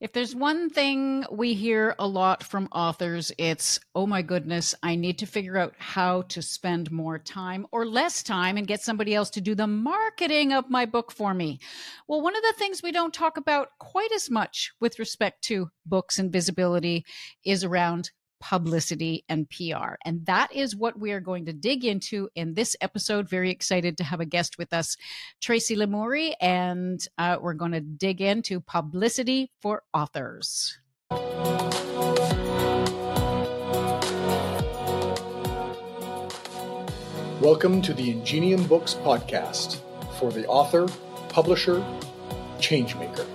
If there's one thing we hear a lot from authors, it's, oh my goodness, I need to figure out how to spend more time or less time and get somebody else to do the marketing of my book for me. Well, one of the things we don't talk about quite as much with respect to books and visibility is around publicity and PR. And that is what we are going to dig into in this episode. Very excited to have a guest with us, Tracy Lamourie, and uh, we're going to dig into publicity for authors. Welcome to the Ingenium Books podcast for the author, publisher, changemaker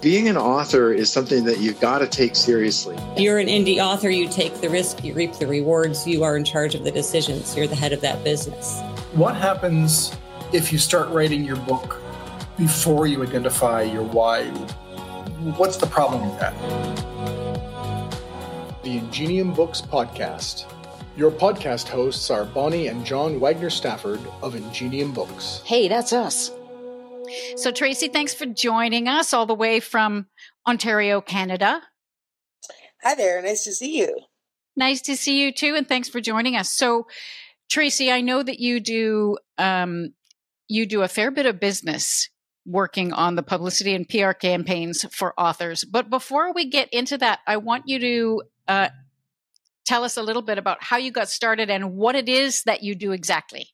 being an author is something that you've got to take seriously. You're an indie author, you take the risk, you reap the rewards, you are in charge of the decisions, you're the head of that business. What happens if you start writing your book before you identify your why? What's the problem with that? The Ingenium Books Podcast. Your podcast hosts are Boni and John Wagner Stafford of Ingenium Books. Hey, that's us. So, Tracy, thanks for joining us all the way from Ontario, Canada. Hi there. Nice to see you. Nice to see you too. And thanks for joining us. So, Tracy, I know that you do um, you do a fair bit of business working on the publicity and PR campaigns for authors. But before we get into that, I want you to uh, tell us a little bit about how you got started and what it is that you do exactly.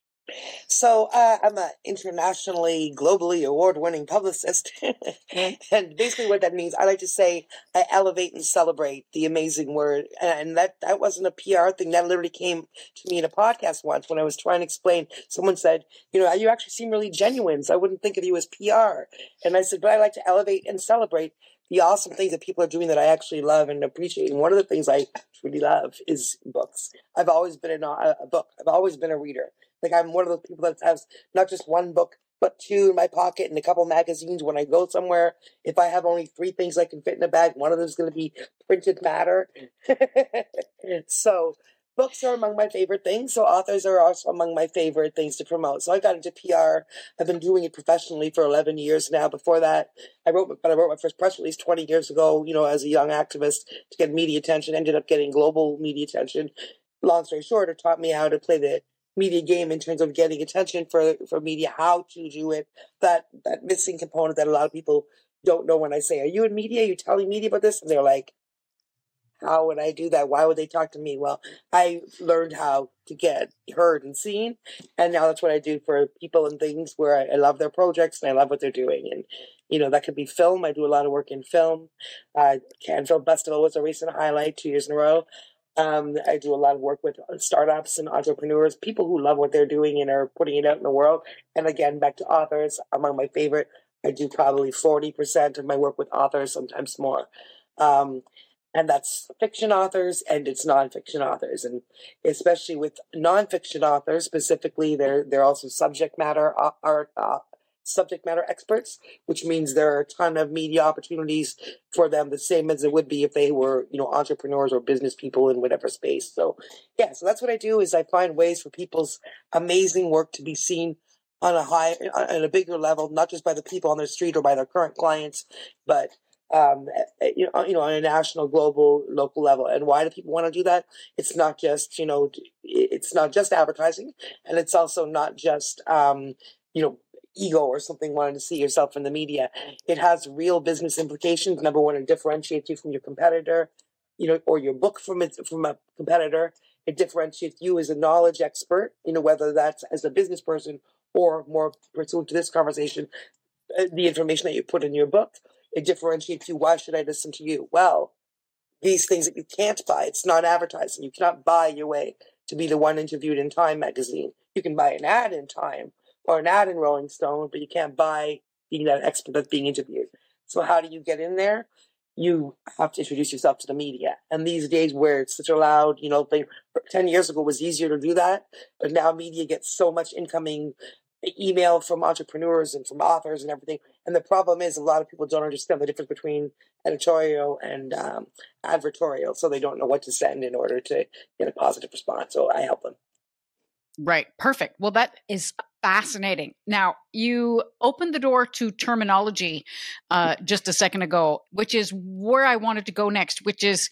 So uh, I'm an internationally, globally award-winning publicist, and basically what that means, I like to say, I elevate and celebrate the amazing word, and that that wasn't a PR thing. That literally came to me in a podcast once when I was trying to explain. Someone said, "You know, you actually seem really genuine, so I wouldn't think of you as PR." And I said, "But I like to elevate and celebrate." The awesome things that people are doing that I actually love and appreciate. And one of the things I truly love is books. I've always been a, a book. I've always been a reader. Like I'm one of those people that has not just one book, but two in my pocket and a couple magazines when I go somewhere. If I have only three things I can fit in a bag, one of them is going to be printed matter. so books are among my favorite things. So authors are also among my favorite things to promote. So I got into PR. I've been doing it professionally for 11 years now. Before that, I wrote, but I wrote my first press release 20 years ago, you know, as a young activist to get media attention, ended up getting global media attention. Long story short, it taught me how to play the media game in terms of getting attention for for media, how to do it. That that missing component that a lot of people don't know when I say, Are you in media? Are you telling media about this? And they're like, How would I do that? Why would they talk to me? Well, I learned how to get heard and seen. And now that's what I do for people and things where I, I love their projects and I love what they're doing. And you know, that could be film. I do a lot of work in film. Uh, Cannes Film Festival was a recent highlight two years in a row. Um, I do a lot of work with uh, startups and entrepreneurs, people who love what they're doing and are putting it out in the world. And again, back to authors, among my favorite. I do probably 40% of my work with authors, sometimes more. Um, and that's fiction authors and it's nonfiction authors. And especially with nonfiction authors, specifically, they're, they're also subject matter art, uh, subject matter experts, which means there are a ton of media opportunities for them, the same as it would be if they were, you know, entrepreneurs or business people in whatever space. So, yeah, so that's what I do is I find ways for people's amazing work to be seen on a high, on a bigger level, not just by the people on the street or by their current clients, but um, eh, you know, you know, on a national, global, local level. And why do people want to do that? It's not just, you know, it's not just advertising, and it's also not just, um, you know, ego or something wanting to see yourself in the media. It has real business implications. Number one, it differentiates you from your competitor, you know, or your book from it, from a competitor. It differentiates you as a knowledge expert, you know, whether that's as a business person or more pursuant to this conversation, uh, the information that you put in your book. It differentiates you. Why should I listen to you? Well, these things that you can't buy. It's not advertising. You cannot buy your way to be the one interviewed in Time magazine. You can buy an ad in Time, or an ad in Rolling Stone, but you can't buy being that expert that's being interviewed. So how do you get in there? You have to introduce yourself to the media. And these days where it's such a loud, you know, thing, 10 years ago was easier to do that, but now media gets so much incoming email from entrepreneurs and from authors and everything. And the problem is a lot of people don't understand the difference between editorial and um, advertorial, so they don't know what to send in order to get a positive response. So I help them. Right. Perfect. Well, that is fascinating. Now, you opened the door to terminology uh, just a second ago, which is where I wanted to go next, which is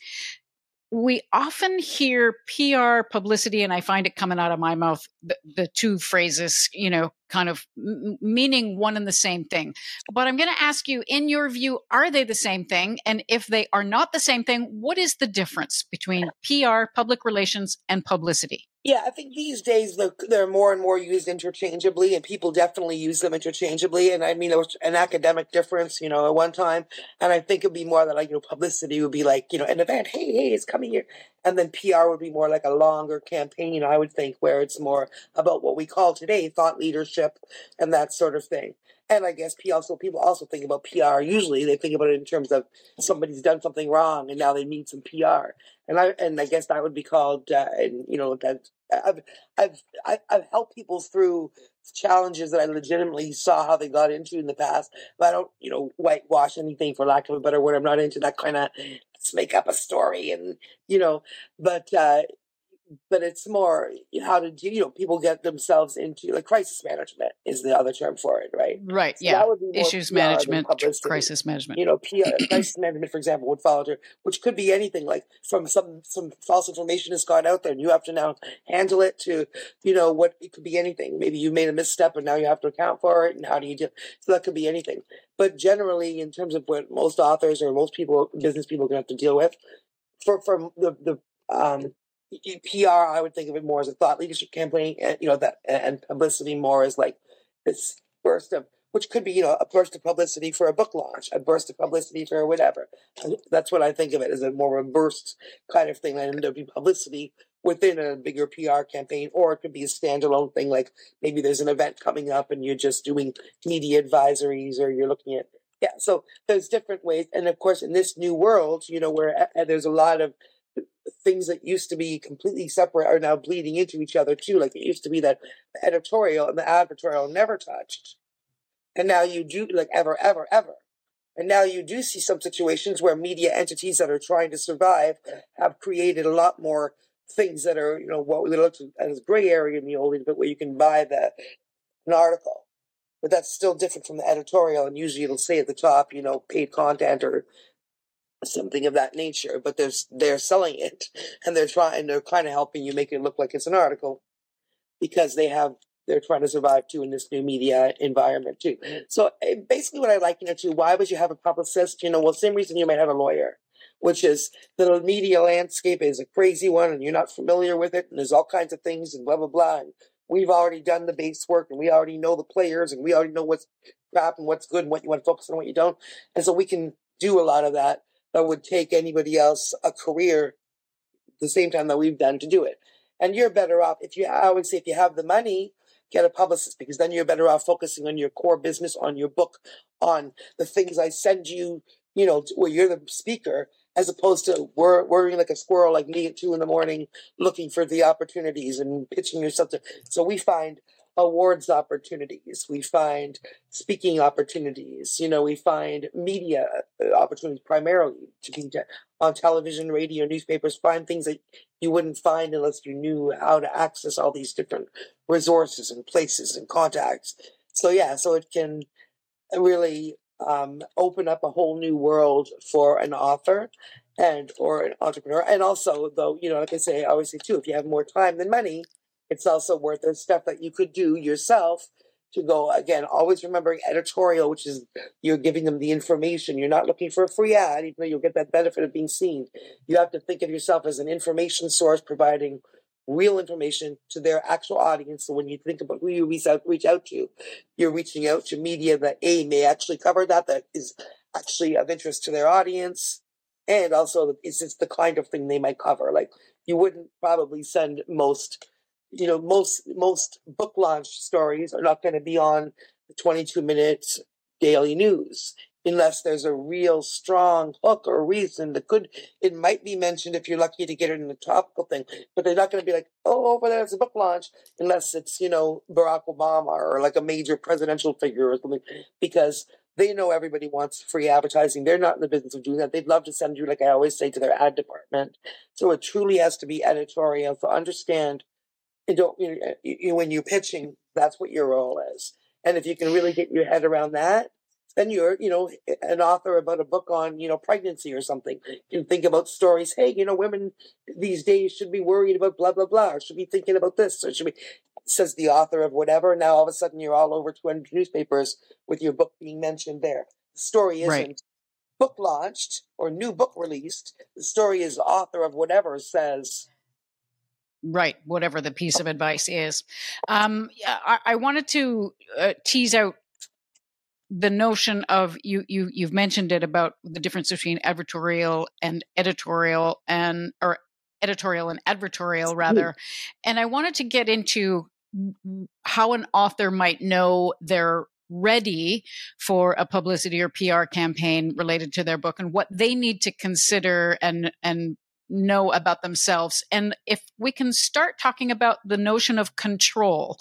we often hear PR publicity, and I find it coming out of my mouth, the, the two phrases, you know, kind of m- meaning one and the same thing. But I'm going to ask you, in your view, are they the same thing? And if they are not the same thing, what is the difference between PR, public relations, and publicity? Yeah, I think these days they're, more and more used interchangeably, and people definitely use them interchangeably. And I mean, there was an academic difference, you know, at one time, and I think it'd be more that like you know, publicity would be like you know, an event, hey, hey, it's coming here, and then PR would be more like a longer campaign. I would think where it's more about what we call today thought leadership and that sort of thing. And I guess P also people also think about PR. Usually, they think about it in terms of somebody's done something wrong, and now they need some PR. And I and I guess that would be called, uh, and you know, that I've I've I've helped people through challenges that I legitimately saw how they got into in the past. But I don't, you know, whitewash anything for lack of a better word. I'm not into that kind of let's make up a story and you know. But uh, but it's more how to do you know people get themselves into like crisis management is the other term for it right? Right so yeah. issues PR management crisis management. You know PR, crisis management for example would follow to which could be anything like from some some false information has gone out there and you have to now handle it to you know what it could be anything. Maybe you made a misstep and now you have to account for it and how do you do so that could be anything. But generally in terms of what most authors or most people business people are going to have to deal with for from the the um PR, I would think of it more as a thought leadership campaign, and you know that, and publicity more as like this burst of, which could be you know a burst of publicity for a book launch, a burst of publicity for whatever. That's what I think of it as a more of a burst kind of thing than to be publicity within a bigger PR campaign, or it could be a standalone thing, like maybe there's an event coming up and you're just doing media advisories, or you're looking at yeah. So there's different ways, and of course in this new world, you know, where uh, there's a lot of things that used to be completely separate are now bleeding into each other too. Like it used to be that the editorial and the advertorial never touched. And now you do like ever, ever, ever. And now you do see some situations where media entities that are trying to survive have created a lot more things that are, you know, what we looked at as gray area in the old but where you can buy the an article. But that's still different from the editorial, and usually it'll say at the top, you know, paid content or something of that nature, but they're they're selling it and they're trying they're kind of helping you make it look like it's an article because they have they're trying to survive too in this new media environment too. So eh, basically, what I like you know too, why would you have a publicist? You know, well, same reason you might have a lawyer, which is the media landscape is a crazy one and you're not familiar with it, and there's all kinds of things and blah blah blah. And we've already done the base work and we already know the players and we already know what's crap and what's good and what you want to focus on, and what you don't, and so we can do a lot of that that would take anybody else a career the same time that we've done to do it. And you're better off if you, I would say, if you have the money, get a publicist because then you're better off focusing on your core business, on your book, on the things I send you, you know, where you're the speaker, as opposed to wor- worrying like a squirrel like me at two in the morning looking for the opportunities and pitching yourself to. So we find awards opportunities. We find speaking opportunities. You know, we find media uh, opportunities primarily to be on television, radio, newspapers. Find things that you wouldn't find unless you knew how to access all these different resources and places and contacts. So yeah, so it can really um, open up a whole new world for an author and or an entrepreneur. And also, though, you know, like I say, I always say too, if you have more time than money, it's also worth the stuff that you could do yourself to go again always remembering editorial which is you're giving them the information. You're not looking for a free ad even though you'll get that benefit of being seen. You have to think of yourself as an information source providing real information to their actual audience. So when you think about who you reach out, reach out to you're reaching out to media that a may actually cover that that is actually of interest to their audience and also it's just the kind of thing they might cover. Like you wouldn't probably send most you know, most most book launch stories are not going to be on the 22 minutes daily news unless there's a real strong hook or reason that could it might be mentioned if you're lucky to get it in the topical thing but they're not going to be like oh over there's a book launch unless it's you know barack obama or like a major presidential figure or something because they know everybody wants free advertising. They're not in the business of doing that. They'd love to send you like i always say to their ad department. So it truly has to be editorial so understand you don't uh, you you, when you're pitching, that's what your role is. And if you can really get your head around that, then you're, you know, an author about a book on, you know, pregnancy or something. You can think about stories. Hey, you know, women these days should be worried about blah blah blah, or should be thinking about this, or should be says the author of whatever. Now all of a sudden you're all over 200 newspapers with your book being mentioned there. The story isn't right. book launched or new book released. The story is author of whatever says. Right, whatever the piece of advice is. Um, I, I wanted to uh, tease out the notion of you you you've mentioned it about the difference between advertorial and editorial and or editorial and advertorial rather and i wanted to get into how an author might know they're ready for a publicity or PR campaign related to their book and what they need to consider and and know about themselves. And if we can start talking about the notion of control.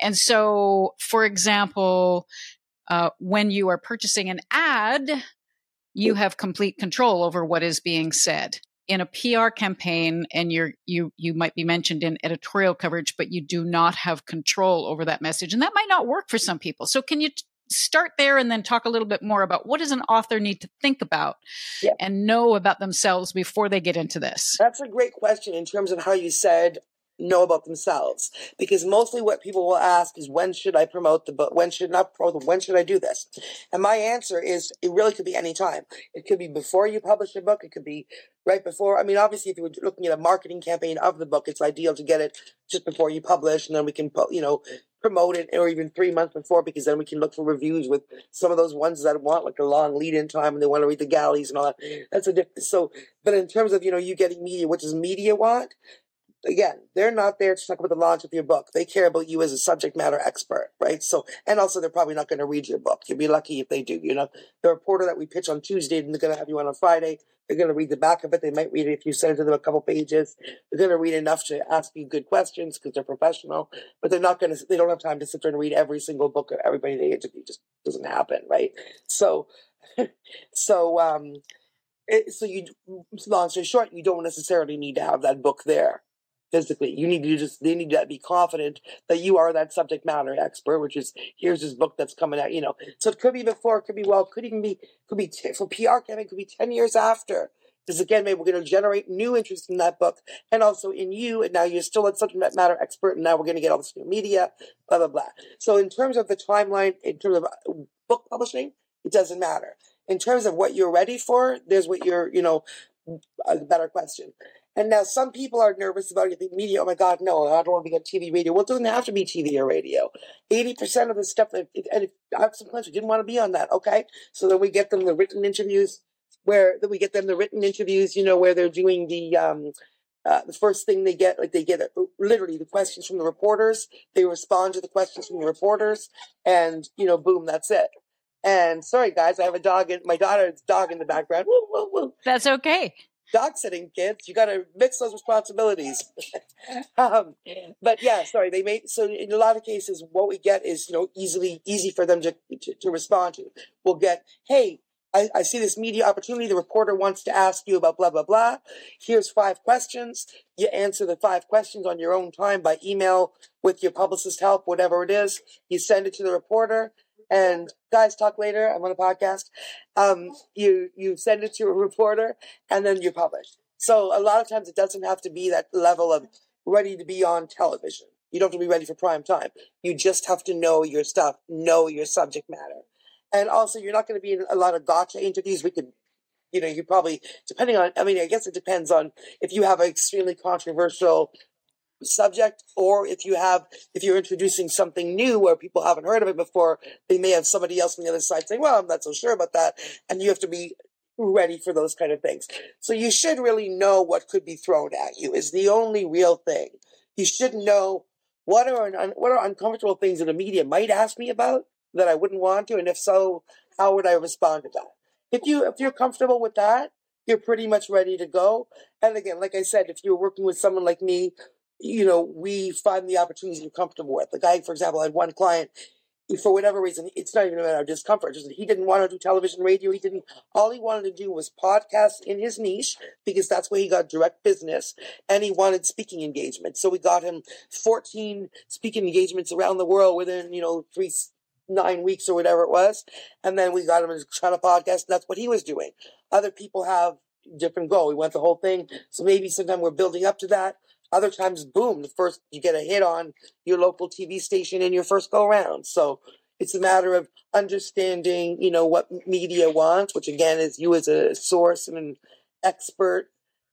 And so for example uh, when you are purchasing an ad you have complete control over what is being said. In a PR campaign and you're you you might be mentioned in editorial coverage but you do not have control over that message. And that might not work for some people. So can you t- start there and then talk a little bit more about what does an author need to think about yeah. and know about themselves before they get into this? That's a great question in terms of how you said know about themselves because mostly what people will ask is when should I promote the book? When should not promote When should I do this? And my answer is it really could be any time. It could be before you publish a book. It could be right before. I mean, obviously, if you were looking at a marketing campaign of the book, it's ideal to get it just before you publish, and then we can, you know, promote it, or even three months before, because then we can look for reviews with some of those ones that want like a long lead-in time and they want to read the galleys and all that. That's a different. So, but in terms of you know you getting media, what does media want? Again, they're not there to talk about the launch of your book. They care about you as a subject matter expert, right? So, and also they're probably not going to read your book. You'll be lucky if they do. You know, the reporter that we pitch on Tuesday, and they're going to have you on on Friday. They're going to read the back of it. They might read it if you send it to them a couple pages. They're going to read enough to ask you good questions because they're professional, but they're not going to, they don't have time to sit there and read every single book of everybody they interview. It just doesn't happen, right? So, so, um, it, so you, long story short, you don't necessarily need to have that book there physically. You need to just they need to be confident that you are that subject matter expert, which is here's this book that's coming out. You know, so it could be before, it could be well, could even be could be t- for PR campaign, could be ten years after. Because again, maybe we're going to generate new interest in that book and also in you. And now you're still a subject matter expert, and now we're going to get all this new media, blah blah blah. So in terms of the timeline, in terms of uh, book publishing, it doesn't matter. In terms of what you're ready for, there's what you're, you know, a better question. And now some people are nervous about it. media, oh my God, no, I don't want to be on TV, radio. Well, it doesn't have to be TV or radio. 80% of the stuff that, and if, I have some clients who didn't want to be on that, okay? So then we get them the written interviews where, we get them the written interviews, you know, where they're doing the, um, uh, the first thing they get, like they get literally the questions from the reporters. They respond to the questions from the reporters, and you know, boom, that's it. And sorry, guys, I have a dog in my daughter's dog in the background. Woo, woo, woo. That's okay dog sitting kids. You got to mix those responsibilities. um, but yeah, sorry, they made so in a lot of cases, what we get is you know easily easy for them to to, to respond to. We'll get, hey. I, I see this media opportunity. The reporter wants to ask you about blah, blah, blah. Here's five questions. You answer the five questions on your own time by email with your publicist help, whatever it is. You send it to the reporter and guys talk later. I'm on a podcast. Um, you you send it to a reporter and then you publish so a lot of times it doesn't have to be that level of ready to be on television. You don't have to be ready for prime time. You just have to know your stuff know your subject matter. And also you're not going to be in a lot of gotcha interviews. We could you know you probably depending on i mean i guess it depends on if you have an extremely controversial subject or if you have if you're introducing something new where people haven't heard of it before they may have somebody else on the other side saying well i'm not so sure about that and you have to be ready for those kind of things. So you should really know what could be thrown at you is the only real thing. You should know what are what are uncomfortable things that the media might ask me about that i wouldn't want to and if so how would i respond to that? If you if you're comfortable with that you're pretty much ready to go. And again like i said if you're working with someone like me you know, we find the opportunities we're comfortable with. The guy, for example, I had one client, for whatever reason, it's not even a matter of discomfort. Just he didn't want to do television, radio. He didn't. All he wanted to do was podcast in his niche because that's where he got direct business, and he wanted speaking engagements. So we got him 14 speaking engagements around the world within you know three nine weeks or whatever it was, and then we got him a ton of podcasts. that's what he was doing. Other people have different goal. We went the whole thing. So maybe sometime we're building up to that. Other times, boom, the first you get a hit on your local TV station in your first go round. So it's a matter of understanding, you know, what media wants, which again is you as a source and an expert.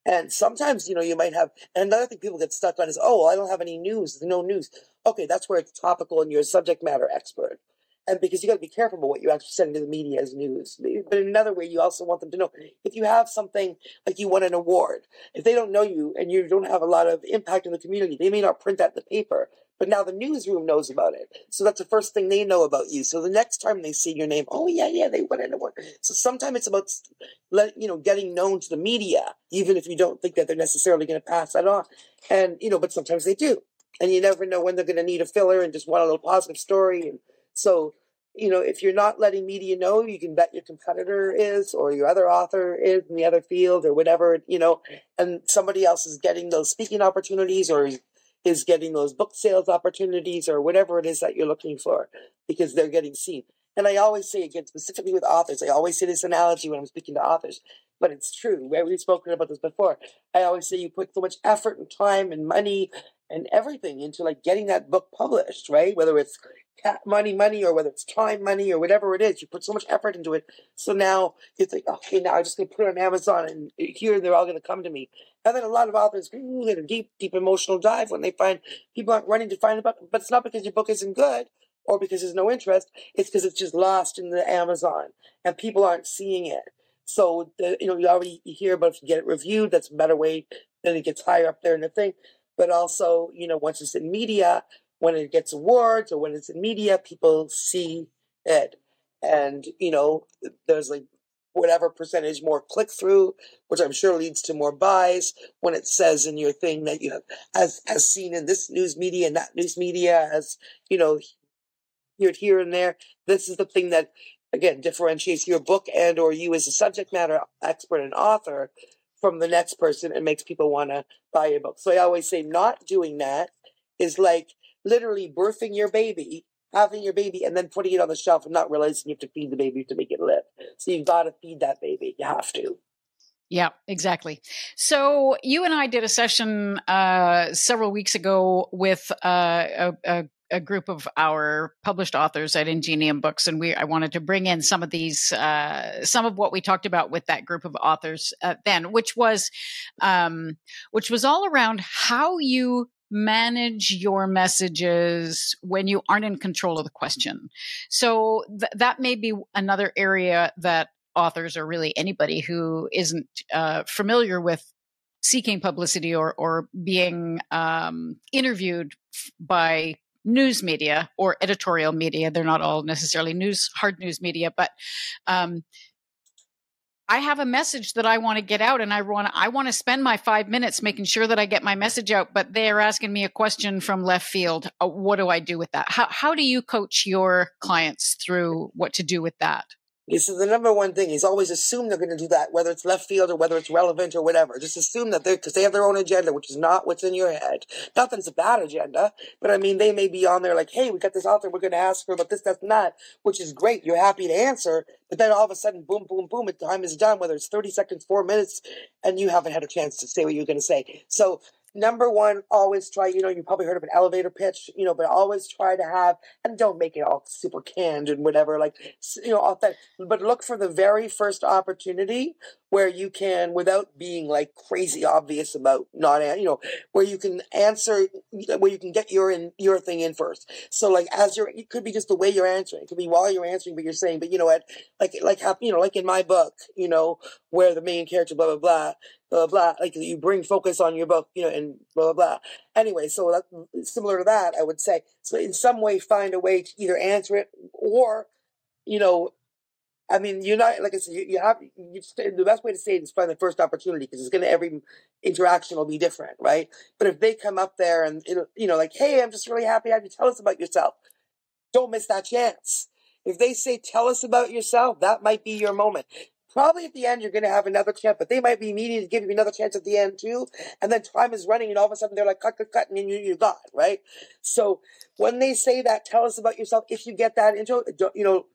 And sometimes, you know, you might have, and another thing people get stuck on is, oh, well, I don't have any news. No news. Okay, that's where it's topical and you're a subject matter expert and because you got to be careful about what you actually send to the media as news. But in another way, you also want them to know if you have something like you won an award, if they don't know you and you don't have a lot of impact in the community, they may not print that in the paper. But now the newsroom knows about it. So that's the first thing they know about you. So the next time they see your name, oh yeah, yeah, they won an award. So sometimes it's about let you know getting known to the media, even if you don't think that they're necessarily going to pass that on. And you know, but sometimes they do. And you never know when they're going to need a filler and just want a little positive story and so, you know, if you're not letting media know, you can bet your competitor is or your other author is in the other field or whatever, you know, and somebody else is getting those speaking opportunities or is getting those book sales opportunities or whatever it is that you're looking for because they're getting seen. And I always say again, specifically with authors, I always say this analogy when I'm speaking to authors, but it's true. We've spoken about this before. I always say you put so much effort and time and money and everything into like getting that book published, right? Whether it's money, money, or whether it's time, money, or whatever it is, you put so much effort into it. So now it's like, okay, now I'm just going to put it on Amazon, and here they're all going to come to me. And then a lot of authors ooh, get a deep, deep emotional dive when they find people aren't running to find the book, but it's not because your book isn't good or because there's no interest. It's because it's just lost in the Amazon and people aren't seeing it. So the, you know, you already hear about if you get it reviewed, that's a better way. Then it gets higher up there in the thing. But also, you know, once it's in media, when it gets awards or when it's in media, people see it. And, you know, there's like whatever percentage more click through, which I'm sure leads to more buys when it says in your thing that you have, as, as seen in this news media and that news media, as, you know, here, here and there. This is the thing that, again, differentiates your book and or you as a subject matter expert and author from the next person and makes people want to buy your book. So I always say not doing that is like literally birthing your baby, having your baby, and then putting it on the shelf and not realizing you have to feed the baby to make it live. So you've got to feed that baby. You have to. Yeah, exactly. So you and I did a session uh, several weeks ago with uh, a, a, a, group of our published authors at Ingenium Books, and we I wanted to bring in some of these, uh, some of what we talked about with that group of authors uh, then, which was, um, which was all around how you manage your messages when you aren't in control of the question. So th- that may be another area that authors or really anybody who isn't uh, familiar with seeking publicity or, or being um, interviewed by news media or editorial media. They're not all necessarily news, hard news media, but um, I have a message that I want to get out and I want I want to spend my 5 minutes making sure that I get my message out but they're asking me a question from left field. Uh, what do I do with that? How how do you coach your clients through what to do with that so the number one thing is always assume they're going to do that, whether it's left field or whether it's relevant or whatever. Just assume that they're, because they have their own agenda, which is not what's in your head. Not that it's a bad agenda, but I mean, they may be on there like, hey, we got this author, we're going to ask her about this, that, not, which is great. You're happy to answer. But then all of a sudden, boom, boom, boom, the time is done, whether it's 30 seconds, four minutes, and you haven't had a chance to say what you're going to say. So number one, always try, you know, you probably heard of an elevator pitch, you know, but always try to have, and don't make it all super canned and whatever, like, you know, authentic, but look for the very first opportunity where you can, without being like crazy obvious about not, you know, where you can answer, where you can get your in, your thing in first. So like as you're, it could be just the way you're answering. It could be while you're answering, but you're saying, but you know what, like, like, you know, like in my book, you know, where the main character, blah, blah, blah, blah, blah, like you bring focus on your book, you know, and blah, blah, blah. Anyway, so that, similar to that, I would say. So in some way, find a way to either answer it or, you know, I mean, you're not, like I said, you, you have, you, the best way to say it is find the first opportunity because it's going to, every interaction will be different, right? But if they come up there and, you know, like, hey, I'm just really happy to have you tell us about yourself. don't miss that chance. If they say, tell us about yourself, that might be your moment. Probably at the end, you're going to have another chance, but they might be needing to give you another chance at the end too. And then time is running and all of a sudden they're like, cut, cut, cut, and then you, you're gone, right? So when they say that, tell us about yourself. If you get that intro, you know,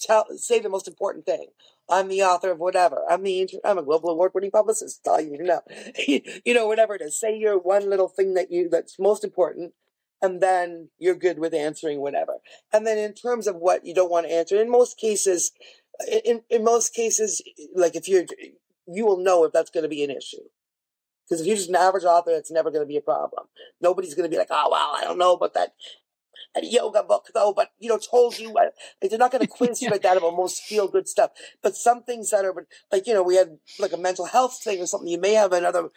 tell, say the most important thing. I'm the author of whatever. I'm the inter- I'm a global award-winning publicist. All you know, you know, whatever it is. Say your one little thing that you that's most important, and then you're good with answering whatever. And then in terms of what you don't want to answer, in most cases, in in most cases, like if you're, you will know if that's going to be an issue. Because if you're just an average author, it's never going to be a problem. Nobody's going to be like, oh, well, I don't know about that yoga book though, but you know, told you uh, they're not going to quiz you like that about most feel good stuff. But some things that are like you know, we had like a mental health thing or something. You may have another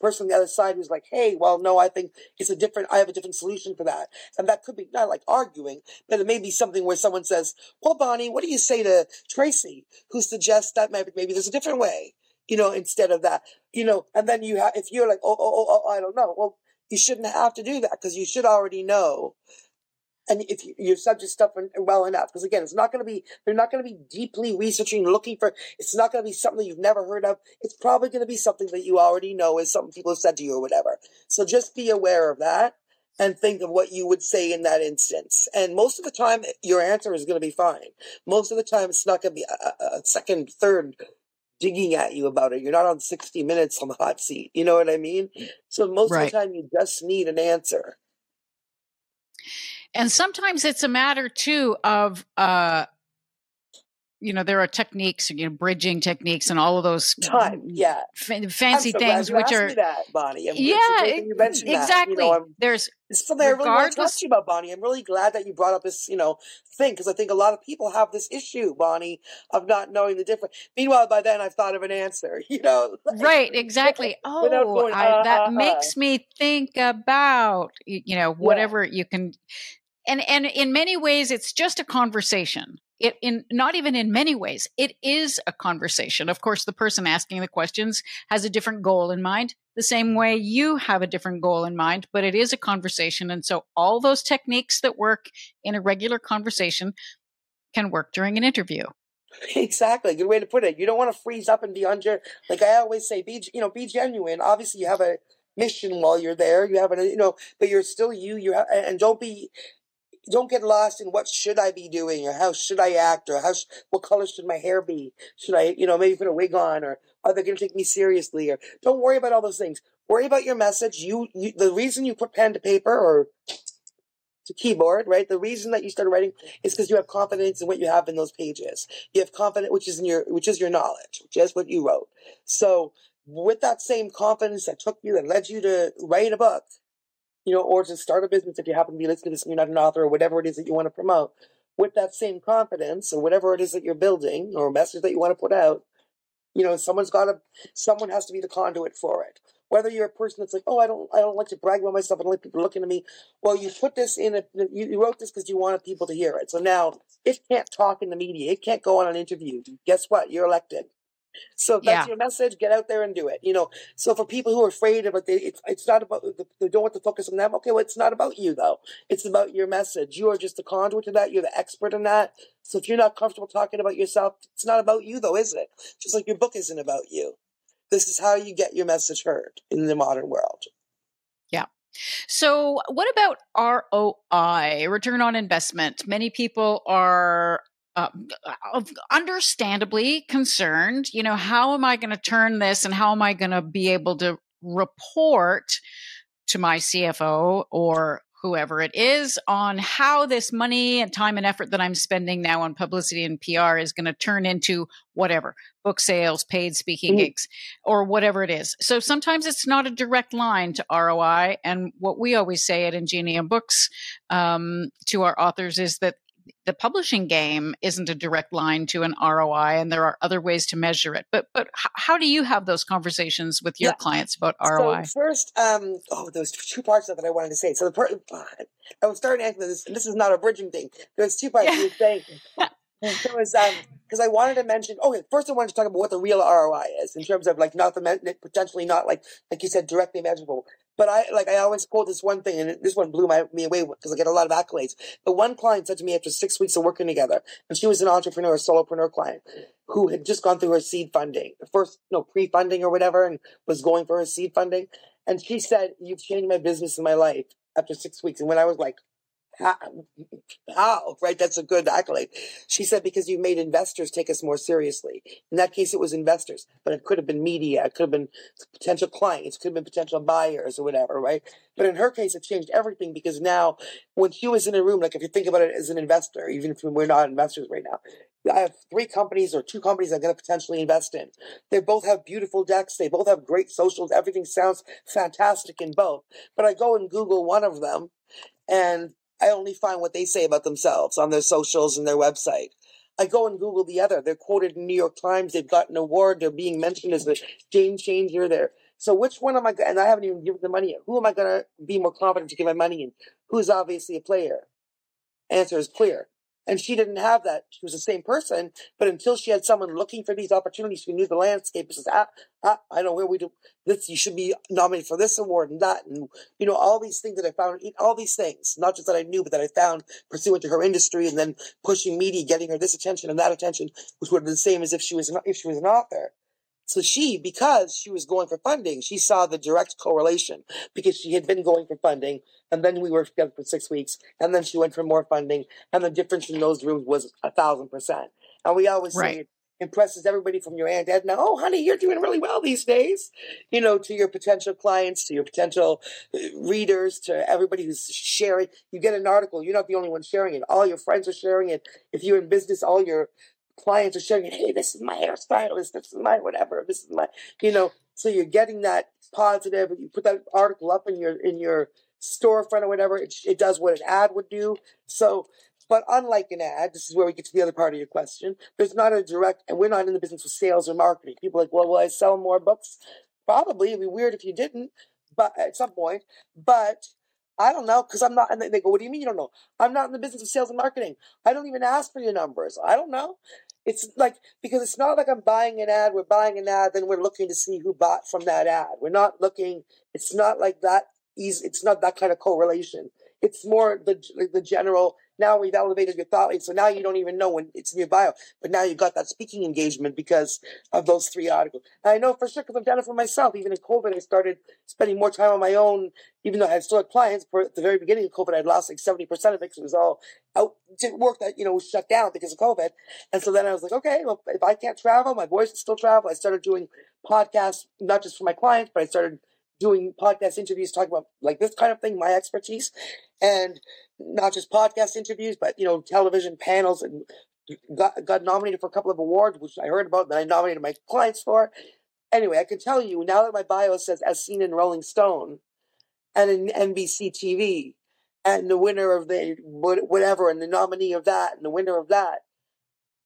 person on the other side who's like, hey, well, no, I think it's a different. I have a different solution for that, and that could be not like arguing, but it may be something where someone says, well, Boni, what do you say to Tracy, who suggests that maybe maybe there's a different way, you know, instead of that, you know, and then you have if you're like, oh, oh, oh, oh I don't know, well. You shouldn't have to do that because you should already know and if you, subject stuff well enough, because again, it's not going to be, they're not going to be deeply researching, looking for, it's not going to be something you've never heard of. It's probably going to be something that you already know is something people have said to you or whatever. So just be aware of that and think of what you would say in that instance. And most of the time, your answer is going to be fine. Most of the time, it's not going to be a, a second, third digging at you about it. You're not on 60 minutes on the hot seat. You know what I mean? So most right. of the time, you just need an answer. And sometimes it's a matter too of uh you know there are techniques you know bridging techniques and all of those time yeah. f- fancy so things which are that boni. I'm yeah exactly you know, there's something i really want to talk to you about boni. I'm really glad that you brought up this you know thing because i think a lot of people have this issue bonnie of not knowing the difference meanwhile by then i've thought of an answer you know right exactly. oh going, I, that uh, makes me think about you know whatever yeah. you can and and in many ways it's just a conversation it in not even in many ways it is a conversation of course the person asking the questions has a different goal in mind the same way you have a different goal in mind but it is a conversation and so all those techniques that work in a regular conversation can work during an interview Exactly, good way to put it. You don't want to freeze up and be under. Like I always say, be you know, be genuine. Obviously, you have a mission while you're there. You have a you know, but you're still you. You have, and don't be don't get lost in what should I be doing or how should I act or how sh- what color should my hair be? Should I, you know, maybe put a wig on or are they going to take me seriously? Or don't worry about all those things. Worry about your message. You, you, the reason you put pen to paper or to keyboard, right? The reason that you started writing is because you have confidence in what you have in those pages. You have confidence, which is in your, which is your knowledge, which is what you wrote. So with that same confidence that took you, and led you to write a book, you know, or to start a business if you happen to be listening to this and you're not an author or whatever it is that you want to promote, with that same confidence or whatever it is that you're building or message that you want to put out, you know, someone's got to, someone has to be the conduit for it. Whether you're a person that's like, oh, I don't, I don't like to brag about myself. I don't like people looking at me. Well, you put this in a, you, you wrote this because you wanted people to hear it. So now it can't talk in the media. It can't go on an interview. Guess what? You're elected. So that's yeah. your message, get out there and do it. You know, so for people who are afraid of it, they, it's, it's not about, they don't want to focus on them. Okay, well, it's not about you though. It's about your message. You are just a conduit to that. You're the expert in that. So if you're not comfortable talking about yourself, it's not about you though, is it? Just like your book isn't about you. This is how you get your message heard in the modern world. Yeah. So, what about ROI, return on investment? Many people are uh, understandably concerned. You know, how am I going to turn this and how am I going to be able to report to my CFO or whoever it is on how this money and time and effort that I'm spending now on publicity and PR is going to turn into whatever book sales, paid speaking mm-hmm. gigs, or whatever it is. So sometimes it's not a direct line to ROI. And what we always say at Ingenium Books um, to our authors is that the publishing game isn't a direct line to an ROI, and there are other ways to measure it. But but how do you have those conversations with your yeah. clients about ROI? So first, um, oh, there's two parts of that I wanted to say. So the part I was starting to answer this, this is not a bridging thing. There's two parts. Yeah. You saying. So was um because I wanted to mention. Okay, first I wanted to talk about what the real ROI is in terms of like not the potentially not like like you said directly measurable, But I like I always quote this one thing, and this one blew my, me away because I get a lot of accolades. But one client said to me after six weeks of working together, and she was an entrepreneur, a solopreneur client, who had just gone through her seed funding, first no pre-funding or whatever, and was going for her seed funding. And she said, "You've changed my business and my life." After six weeks, and when I was like, how, right? That's a good accolade. She said, because you made investors take us more seriously. In that case, it was investors, but it could have been media. It could have been potential clients, it could have been potential buyers or whatever, right? But in her case, it changed everything because now when she was in a room, like if you think about it as an investor, even if we're not investors right now, I have three companies or two companies I'm going to potentially invest in. They both have beautiful decks. They both have great socials. Everything sounds fantastic in both. But I go and Google one of them and I only find what they say about themselves on their socials and their website. I go and Google the other. They're quoted in New York Times. They've got an award. They're being mentioned as a game changer. There. So which one am I? And I haven't even given the money yet. Who am I going to be more confident to give my money in? Who's obviously a player? Answer is clear. And she didn't have that. She was the same person, but until she had someone looking for these opportunities, she knew the landscape. Says, ah, ah, I know where we do this. You should be nominated for this award and that. And, you know, all these things that I found, all these things, not just that I knew, but that I found pursuant to her industry and then pushing media, getting her this attention and that attention, which would have been the same as if she was, an, if she was an author. So she, because she was going for funding, she saw the direct correlation because she had been going for funding and then we worked together for six weeks and then she went for more funding and the difference in those rooms was a thousand percent. And we always right. say it impresses everybody from your Aunt Edna, oh honey, you're doing really well these days, you know, to your potential clients, to your potential uh, readers, to everybody who's sharing. You get an article, you're not the only one sharing it. All your friends are sharing it. If you're in business, all your clients are showing you, hey, this is my hairstylist, this is my whatever, this is my, you know, so you're getting that positive. You put that article up in your in your storefront or whatever. It, it does what an ad would do. So, but unlike an ad, this is where we get to the other part of your question. There's not a direct, and we're not in the business of sales or marketing. People like, well, will I sell more books? Probably. It'd be weird if you didn't, but at some point. But I don't know because I'm not. And they go, "What do you mean you don't know?" I'm not in the business of sales and marketing. I don't even ask for your numbers. I don't know. It's like because it's not like I'm buying an ad. We're buying an ad, then we're looking to see who bought from that ad. We're not looking. It's not like that. Easy. It's not that kind of correlation. It's more the the general now we've elevated your thought. So now you don't even know when it's in your bio, but now you got that speaking engagement because of those three articles. And I know for sure because I've done it for myself. Even in COVID, I started spending more time on my own, even though I still had clients. For at the very beginning of COVID, I'd lost like 70% of it because it was all out, work that, you know, was shut down because of COVID. And so then I was like, okay, well, if I can't travel, my voice can still travel. I started doing podcasts, not just for my clients, but I started doing podcast interviews talking about like this kind of thing, my expertise, and not just podcast interviews, but you know, television panels, and got got nominated for a couple of awards, which I heard about that I nominated my clients for. Anyway, I can tell you now that my bio says as seen in Rolling Stone, and in NBC TV, and the winner of the whatever, and the nominee of that, and the winner of that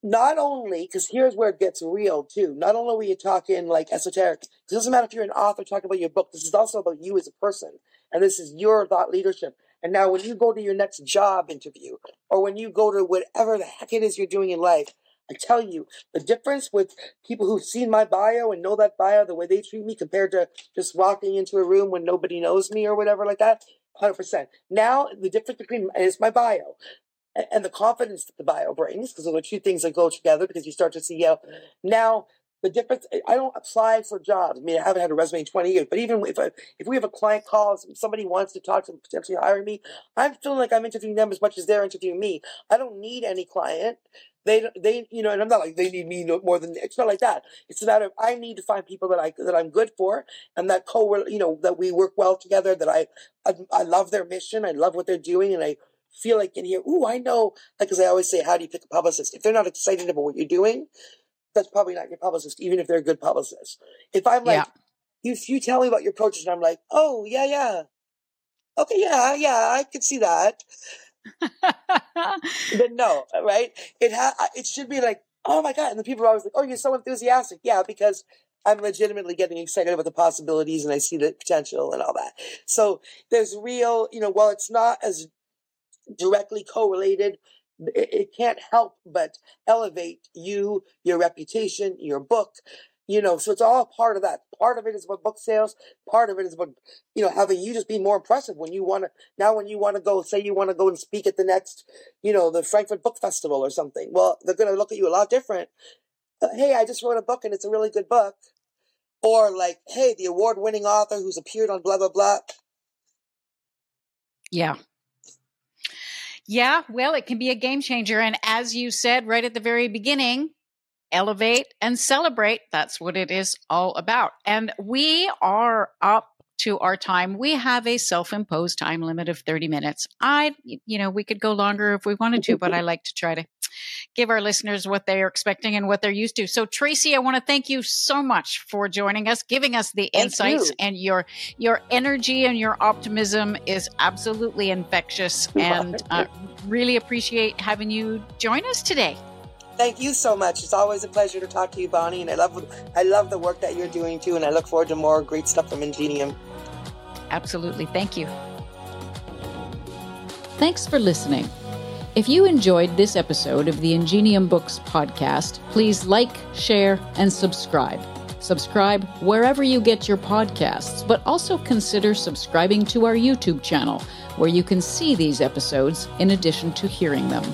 not only because here's where it gets real too. Not only are you talking like esoteric. It doesn't matter if you're an author talking about your book. This is also about you as a person, and this is your thought leadership. And now, when you go to your next job interview, or when you go to whatever the heck it is you're doing in life, I tell you the difference with people who've seen my bio and know that bio, the way they treat me, compared to just walking into a room when nobody knows me or whatever like that. 100%. Now, the difference between, is my bio and the confidence that the bio brings, because those are two things that go together because you start to see, you know, now the difference, I don't apply for jobs. I mean, I haven't had a resume in 20 years, but even if I, if we have a client call, somebody wants to talk to potentially hire me, I'm feeling like I'm interviewing them as much as they're interviewing me. I don't need any client. They, they, you know, and I'm not like they need me more than it's not like that. It's a matter of I need to find people that I that I'm good for and that co, you know, that we work well together. That I, I, I love their mission. I love what they're doing, and I feel like in here, ooh, I know, like, as I always say, how do you pick a publicist? If they're not excited about what you're doing, that's probably not your publicist, even if they're a good publicist. If I'm like, yeah. if you tell me about your approaches and I'm like, oh, yeah, yeah. Okay, yeah, yeah, I can see that. then no, right? It ha- it should be like, oh my god, and the people are always like, oh, you're so enthusiastic. Yeah, because I'm legitimately getting excited about the possibilities and I see the potential and all that. So there's real, you know, while it's not as directly correlated. It, can't help but elevate you, your reputation, your book, you know, so it's all part of that. Part of it is about book sales. Part of it is about, you know, having you just be more impressive when you want to, now when you want to go, say you want to go and speak at the next, you know, the Frankfurt Book Festival or something. Well, they're going to look at you a lot different. Uh, hey, I just wrote a book and it's a really good book. Or like, hey, the award winning author who's appeared on blah, blah, blah. Yeah. Yeah, well, it can be a game changer. And as you said right at the very beginning, elevate and celebrate. That's what it is all about. And we are up to our time. We have a self-imposed time limit of 30 minutes. I, you know, we could go longer if we wanted to, but I like to try to give our listeners what they are expecting and what they're used to. So Tracy, I want to thank you so much for joining us, giving us the Thank insights you. and your your energy and your optimism is absolutely infectious and uh, really appreciate having you join us today. Thank you so much. It's always a pleasure to talk to you, Boni, and I love I love the work that you're doing too, and I look forward to more great stuff from Ingenium. Absolutely. Thank you. Thanks for listening. If you enjoyed this episode of the Ingenium Books podcast, please like, share, and subscribe. Subscribe wherever you get your podcasts, but also consider subscribing to our YouTube channel, where you can see these episodes in addition to hearing them.